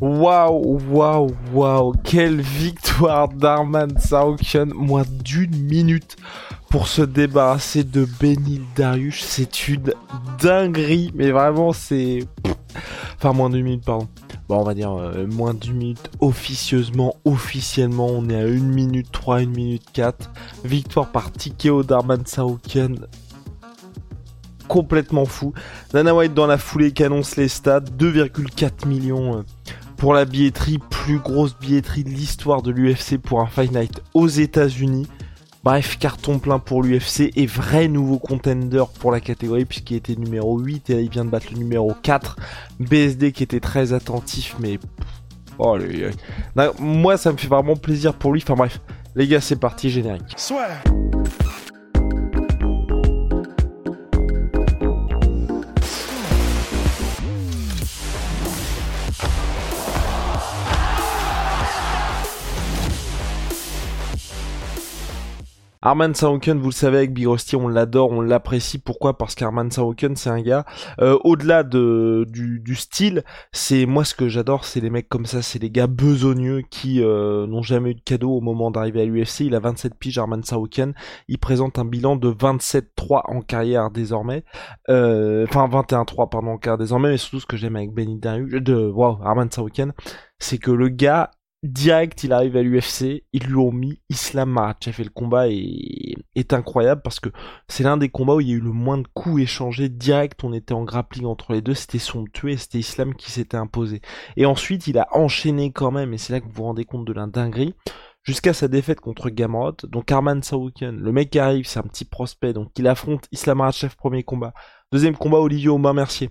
Waouh, waouh, waouh, quelle victoire d'Arman Sauken, moins d'une minute pour se débarrasser de Benil Darius, c'est une dinguerie, mais vraiment c'est... Enfin, moins d'une minute, pardon. Bon, on va dire euh, moins d'une minute officieusement, officiellement, on est à 1 minute 3, 1 minute 4. Victoire par Tikeo d'Arman Sauken, complètement fou. Dana White dans la foulée qui annonce les stats, 2,4 millions euh, pour la billetterie, plus grosse billetterie de l'histoire de l'UFC pour un Fight Night aux États-Unis. Bref, carton plein pour l'UFC et vrai nouveau contender pour la catégorie puisqu'il était numéro 8 et il vient de battre le numéro 4. BSD qui était très attentif mais... Oh, les... Moi ça me fait vraiment plaisir pour lui. Enfin bref, les gars c'est parti, générique. Arman Sauken, vous le savez, avec Big Rusty, on l'adore, on l'apprécie. Pourquoi? Parce qu'Arman Sauken, c'est un gars, euh, au-delà de, du, style, c'est moi ce que j'adore, c'est les mecs comme ça, c'est les gars besogneux qui euh, n'ont jamais eu de cadeau au moment d'arriver à l'UFC. Il a 27 piges, Arman Sauken. Il présente un bilan de 27-3 en carrière désormais. Euh, enfin, 21-3, pardon, en carrière désormais. Mais surtout, ce que j'aime avec Benny Darius, de wow, Arman Sauken, c'est que le gars direct, il arrive à l'UFC, ils lui ont mis Islam Makhachev et le combat est, est incroyable parce que c'est l'un des combats où il y a eu le moins de coups échangés direct, on était en grappling entre les deux, c'était somptueux et c'était Islam qui s'était imposé. Et ensuite, il a enchaîné quand même, et c'est là que vous vous rendez compte de la dinguerie, jusqu'à sa défaite contre Gamrot. Donc Arman Sauken, le mec qui arrive, c'est un petit prospect, donc il affronte Islam Makhachev premier combat. Deuxième combat, Olivier Aubin Mercier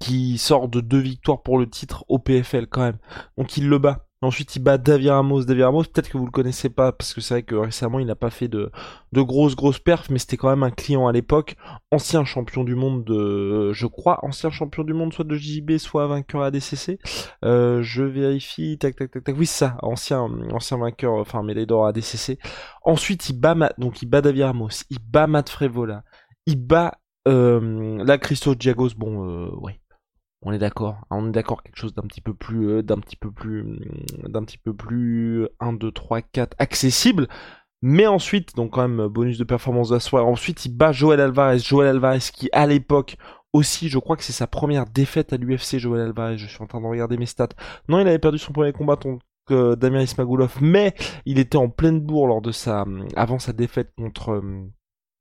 qui sort de deux victoires pour le titre au PFL quand même. Donc il le bat. Ensuite, il bat David Ramos. David Ramos, peut-être que vous le connaissez pas, parce que c'est vrai que récemment, il n'a pas fait de, de grosses, grosses perfs, mais c'était quand même un client à l'époque. Ancien champion du monde de, je crois, ancien champion du monde, soit de JB, soit vainqueur ADCC. Euh, je vérifie, tac, tac, tac, tac. Oui, ça, ancien, ancien vainqueur, enfin, médaille d'or ADCC. Ensuite, il bat, donc, il bat David Ramos. Il bat Matt Frevola. Il bat, euh, là, Christophe Diagos, bon, euh, ouais on est d'accord. hein, On est d'accord quelque chose d'un petit peu plus euh, d'un petit peu plus hum, d'un petit peu plus 1 2 3 4 accessible. Mais ensuite, donc quand même bonus de performance de la soirée. Ensuite, il bat Joel Alvarez, Joel Alvarez qui à l'époque aussi, je crois que c'est sa première défaite à l'UFC Joel Alvarez, je suis en train de regarder mes stats. Non, il avait perdu son premier combat contre euh, Damir Ismagulov, mais il était en pleine bourre lors de sa avant sa défaite contre euh,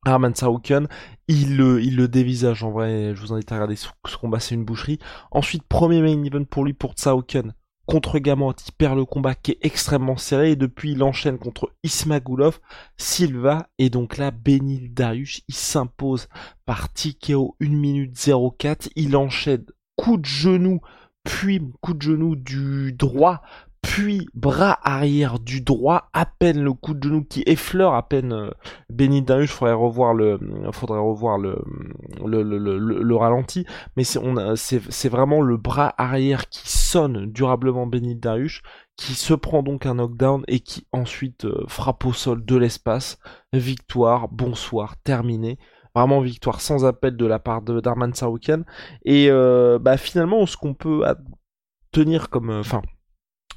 Arman Sauken, il le, il dévisage en vrai, je vous invite à regarder ce, combat, c'est une boucherie. Ensuite, premier main event pour lui pour Sauken contre Gamrot, il perd le combat qui est extrêmement serré et depuis il enchaîne contre Ismagulov, Silva et donc là Benil Darius, il s'impose par TKO 1 minute 04, il enchaîne coup de genou puis coup de genou du droit puis bras arrière du droit, à peine le coup de genou qui effleure à peine euh, Benny Darius, faudrait revoir le, faudrait revoir le, le, le, le, le ralenti, mais c'est, on a, c'est, c'est vraiment le bras arrière qui sonne durablement Benny Darius, qui se prend donc un knockdown et qui ensuite euh, frappe au sol de l'espace. Victoire, bonsoir, terminé. Vraiment victoire sans appel de la part de Darman Saroukian. Et euh, bah, finalement, ce qu'on peut tenir comme... Enfin,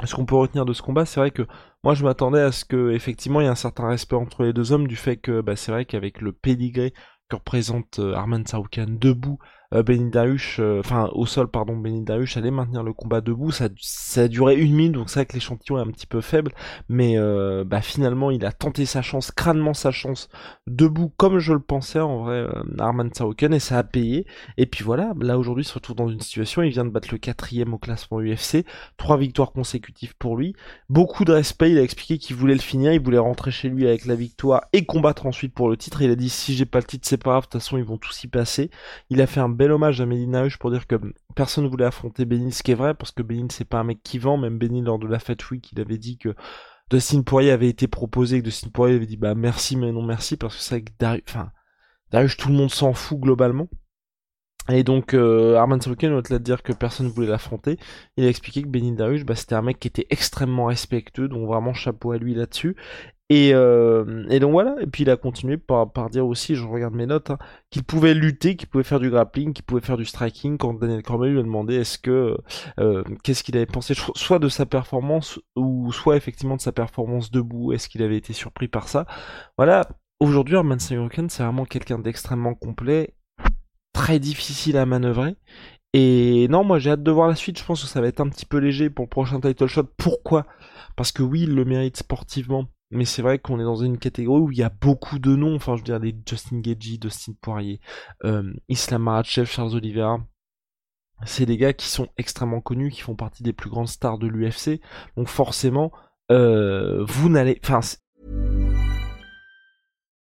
ce qu'on peut retenir de ce combat, c'est vrai que moi je m'attendais à ce que effectivement il y ait un certain respect entre les deux hommes du fait que bah, c'est vrai qu'avec le pédigré que représente euh, Arman Saoukan debout, euh, Benny Dariush, euh, enfin au sol pardon, Benny Dariush allait maintenir le combat debout, ça, ça a duré une minute donc c'est vrai que l'échantillon est un petit peu faible, mais euh, bah, finalement il a tenté sa chance, crânement sa chance debout comme je le pensais en vrai Arman Saoukan et ça a payé. Et puis voilà, là aujourd'hui il se retrouve dans une situation, il vient de battre le quatrième au classement UFC, trois victoires consécutives pour lui, beaucoup de respect, il a expliqué qu'il voulait le finir, il voulait rentrer chez lui avec la victoire et combattre ensuite pour le titre, il a dit si j'ai pas le titre c'est pas grave, de toute façon ils vont tous y passer, il a fait un bel hommage à Medina pour dire que personne voulait affronter Benil, ce qui est vrai, parce que Benil c'est pas un mec qui vend, même Benil lors de la Fat Week, il avait dit que Dustin Poirier avait été proposé, que Dustin Poirier avait dit bah merci mais non merci, parce que c'est avec Darius, enfin, tout le monde s'en fout globalement. Et donc euh, Arman Sarukian, au-delà de dire que personne ne voulait l'affronter, il a expliqué que Benil Darius, bah, c'était un mec qui était extrêmement respectueux, donc vraiment chapeau à lui là-dessus. Et, euh, et, donc voilà, et puis il a continué par, par dire aussi, je regarde mes notes, hein, qu'il pouvait lutter, qu'il pouvait faire du grappling, qu'il pouvait faire du striking quand Daniel Cormier lui a demandé est-ce que euh, qu'est-ce qu'il avait pensé soit de sa performance ou soit effectivement de sa performance debout, est-ce qu'il avait été surpris par ça. Voilà, aujourd'hui Arman Sarukian c'est vraiment quelqu'un d'extrêmement complet, très difficile à manœuvrer. Et non, moi j'ai hâte de voir la suite, je pense que ça va être un petit peu léger pour le prochain title shot. Pourquoi? Parce que oui, il le mérite sportivement mais c'est vrai qu'on est dans une catégorie où il y a beaucoup de noms, enfin je veux dire des Justin Gagey, Dustin Poirier, euh, Islam Makhachev, Charles Oliveira. C'est des gars qui sont extrêmement connus, qui font partie des plus grandes stars de l'UFC. Donc forcément, euh, vous n'allez... Enfin,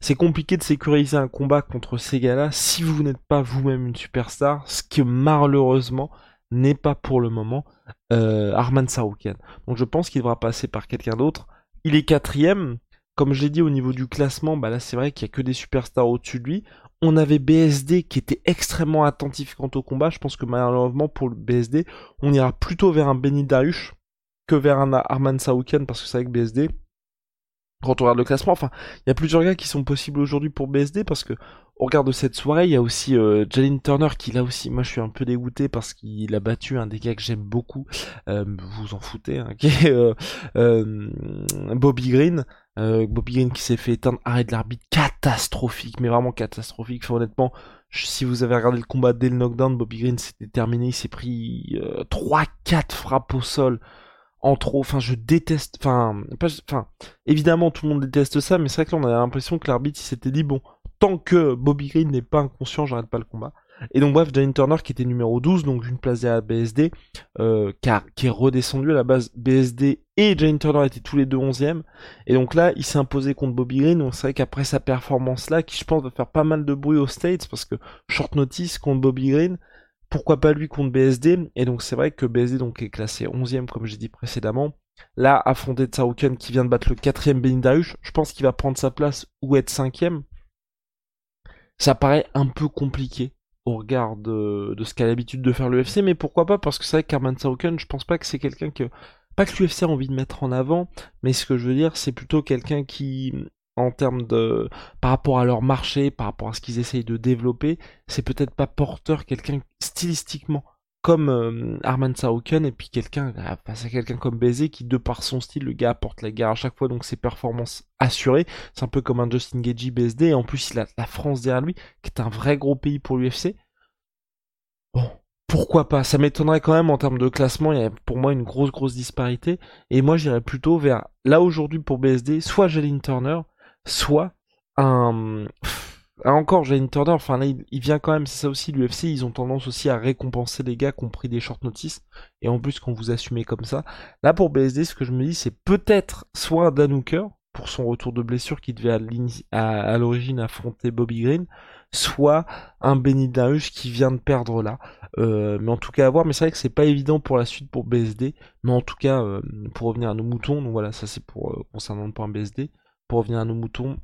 C'est compliqué de sécuriser un combat contre ces gars-là si vous n'êtes pas vous-même une superstar, ce que malheureusement n'est pas pour le moment euh, Arman Saroukian. Donc je pense qu'il devra passer par quelqu'un d'autre. Il est quatrième. Comme je l'ai dit au niveau du classement, bah là c'est vrai qu'il y a que des superstars au-dessus de lui. On avait BSD qui était extrêmement attentif quant au combat. Je pense que malheureusement pour le BSD, on ira plutôt vers un Benny Dariush que vers un Arman Saroukian parce que c'est avec BSD quand on regarde le classement, enfin, il y a plusieurs gars qui sont possibles aujourd'hui pour BSD parce que au regard de cette soirée, il y a aussi euh, Jalen Turner qui là aussi, moi je suis un peu dégoûté parce qu'il a battu un des gars que j'aime beaucoup, euh, vous en foutez, hein, qui est euh, euh Bobby Green. Euh, Bobby Green qui s'est fait éteindre, arrêt de l'arbitre catastrophique, mais vraiment catastrophique. Enfin, honnêtement, si vous avez regardé le combat dès le knockdown, Bobby Green s'était terminé, il s'est pris 3-4 frappes au sol en trop. Enfin, je déteste. Enfin, enfin, évidemment, tout le monde déteste ça, mais c'est vrai que là, on a l'impression que l'arbitre, il s'était dit bon, tant que Bobby Green n'est pas inconscient, j'arrête pas le combat. Et donc bref, Jalen Turner qui était numéro 12, donc une place à BSD, euh, car, qui est redescendu à la base BSD et Jalen Turner étaient tous les deux 11e. Et donc là, il s'est imposé contre Bobby Green, donc c'est vrai qu'après sa performance là, qui je pense va faire pas mal de bruit aux States, parce que short notice contre Bobby Green, pourquoi pas lui contre BSD Et donc c'est vrai que BSD donc est classé 11ème comme j'ai dit précédemment. Là, affronter Tsarouken qui vient de battre le 4ème Benindarush, je pense qu'il va prendre sa place ou être 5ème. Ça paraît un peu compliqué au regard de, ce qu'a l'habitude de faire l'UFC, mais pourquoi pas? Parce que c'est vrai qu'Arman Tsarouken, je pense pas que c'est quelqu'un que... Pas que l'UFC a envie de mettre en avant, mais ce que je veux dire, c'est plutôt quelqu'un qui en termes de par rapport à leur marché, par rapport à ce qu'ils essayent de développer, c'est peut-être pas porteur quelqu'un stylistiquement comme euh, Arman Sarouken et puis quelqu'un euh, face à quelqu'un comme Baiser qui de par son style le gars apporte la guerre à chaque fois donc ses performances assurées c'est un peu comme un Justin Gagey BSD et en plus il a la France derrière lui qui est un vrai gros pays pour l'UFC bon pourquoi pas? Ça m'étonnerait quand même en termes de classement, il y a pour moi une grosse grosse disparité. Et moi j'irais plutôt vers, là aujourd'hui pour BSD, soit Jalen Turner, soit un encore Jalen Turner, enfin là il, vient quand même, c'est ça aussi l'UFC, ils ont tendance aussi à récompenser les gars qui ont pris des short notices, et en plus quand vous assumez comme ça. Là pour BSD, ce que je me dis c'est peut-être soit un Dan pour son retour de blessure qui devait à l'origine affronter Bobby Green, soit un Benny qui vient de perdre là. Euh, mais en tout cas à voir, mais c'est vrai que c'est pas évident pour la suite pour BSD, mais en tout cas euh, pour revenir à nos moutons, donc voilà ça c'est pour euh, concernant le point BSD. Pour revenir à nos moutons,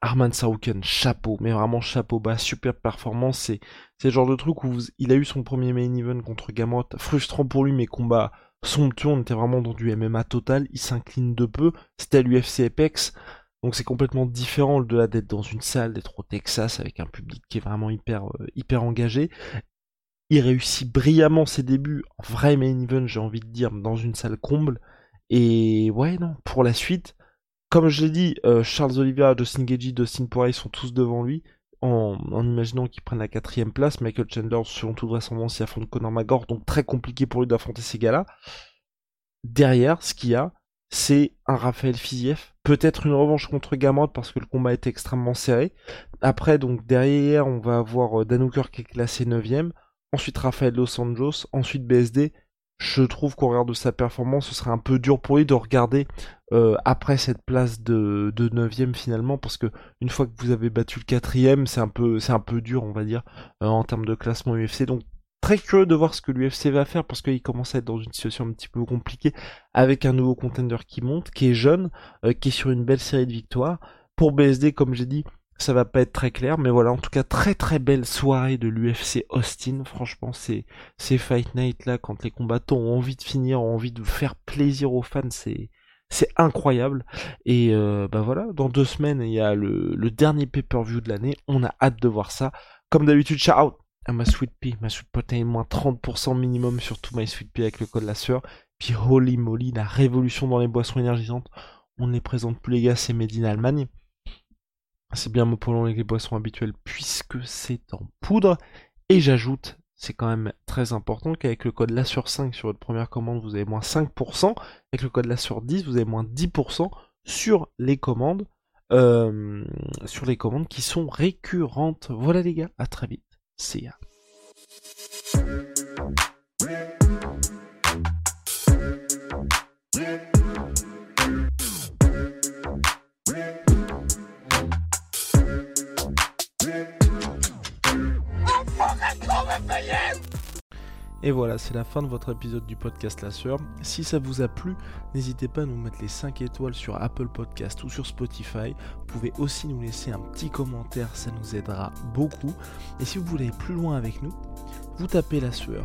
Arman Sarouken, chapeau, mais vraiment chapeau bas, super performance. C'est, c'est le genre de truc où il a eu son premier main event contre Gamrot, frustrant pour lui, mais combat somptueux, on était vraiment dans du MMA total, il s'incline de peu, c'était à l'UFC Apex, donc c'est complètement différent de là d'être dans une salle, d'être au Texas avec un public qui est vraiment hyper, euh, hyper engagé. Il réussit brillamment ses débuts, en vrai main event, j'ai envie de dire, dans une salle comble. Et ouais, non, pour la suite, comme je l'ai dit, euh, Charles Oliveira, Justin Gagey, Dustin Poirier sont tous devant lui. En, imaginant qu'ils prennent la quatrième place, Michael Chandler, selon toute vraisemblance, il affronte Conor McGregor, donc très compliqué pour lui d'affronter ces gars-là. Derrière, ce qu'il y a, c'est un Raphaël Fiziev, peut-être une revanche contre Gamrot parce que le combat est extrêmement serré. Après, donc derrière, on va avoir euh, Dan qui est classé 9ème, ensuite Raphaël Los Angeles, ensuite BSD. Je trouve qu'au regard de sa performance, ce serait un peu dur pour lui de regarder euh, après cette place de, de 9ème finalement, parce que une fois que vous avez battu le 4ème, c'est un peu, c'est un peu dur, on va dire, euh, en termes de classement UFC. Donc très curieux de voir ce que l'UFC va faire parce qu'il commence à être dans une situation un petit peu compliquée avec un nouveau contender qui monte, qui est jeune, euh, qui est sur une belle série de victoires. Pour BSD, comme j'ai dit, ça va pas être très clair, mais voilà, en tout cas, très très belle soirée de l'UFC Austin. Franchement, c'est ces Fight Night là, quand les combattants ont envie de finir, ont envie de faire plaisir aux fans, c'est c'est incroyable. Et euh, bah voilà, dans deux semaines, il y a le, dernier pay-per-view de l'année. On a hâte de voir ça. Comme d'habitude, shout out à ma sweet pea, ma sweet protein, moins 30% minimum sur tout my sweet pea avec le code la sueur. Puis holy moly, la révolution dans les boissons énergisantes. On ne les présente plus les gars, c'est made in Allemagne. C'est bien mot pour avec les boissons habituelles puisque c'est en poudre. Et j'ajoute, c'est quand même très important qu'avec le code la sur 5 sur votre première commande, vous avez moins 5%. Avec le code la sur 10, vous avez moins 10% sur les commandes. Euh, sur les commandes qui sont récurrentes. Voilà les gars, à très vite. See. Et voilà, c'est la fin de votre épisode du podcast La Sœur. Si ça vous a plu, n'hésitez pas à nous mettre les 5 étoiles sur Apple Podcast ou sur Spotify. Vous pouvez aussi nous laisser un petit commentaire, ça nous aidera beaucoup. Et si vous voulez plus loin avec nous, vous tapez La Sueur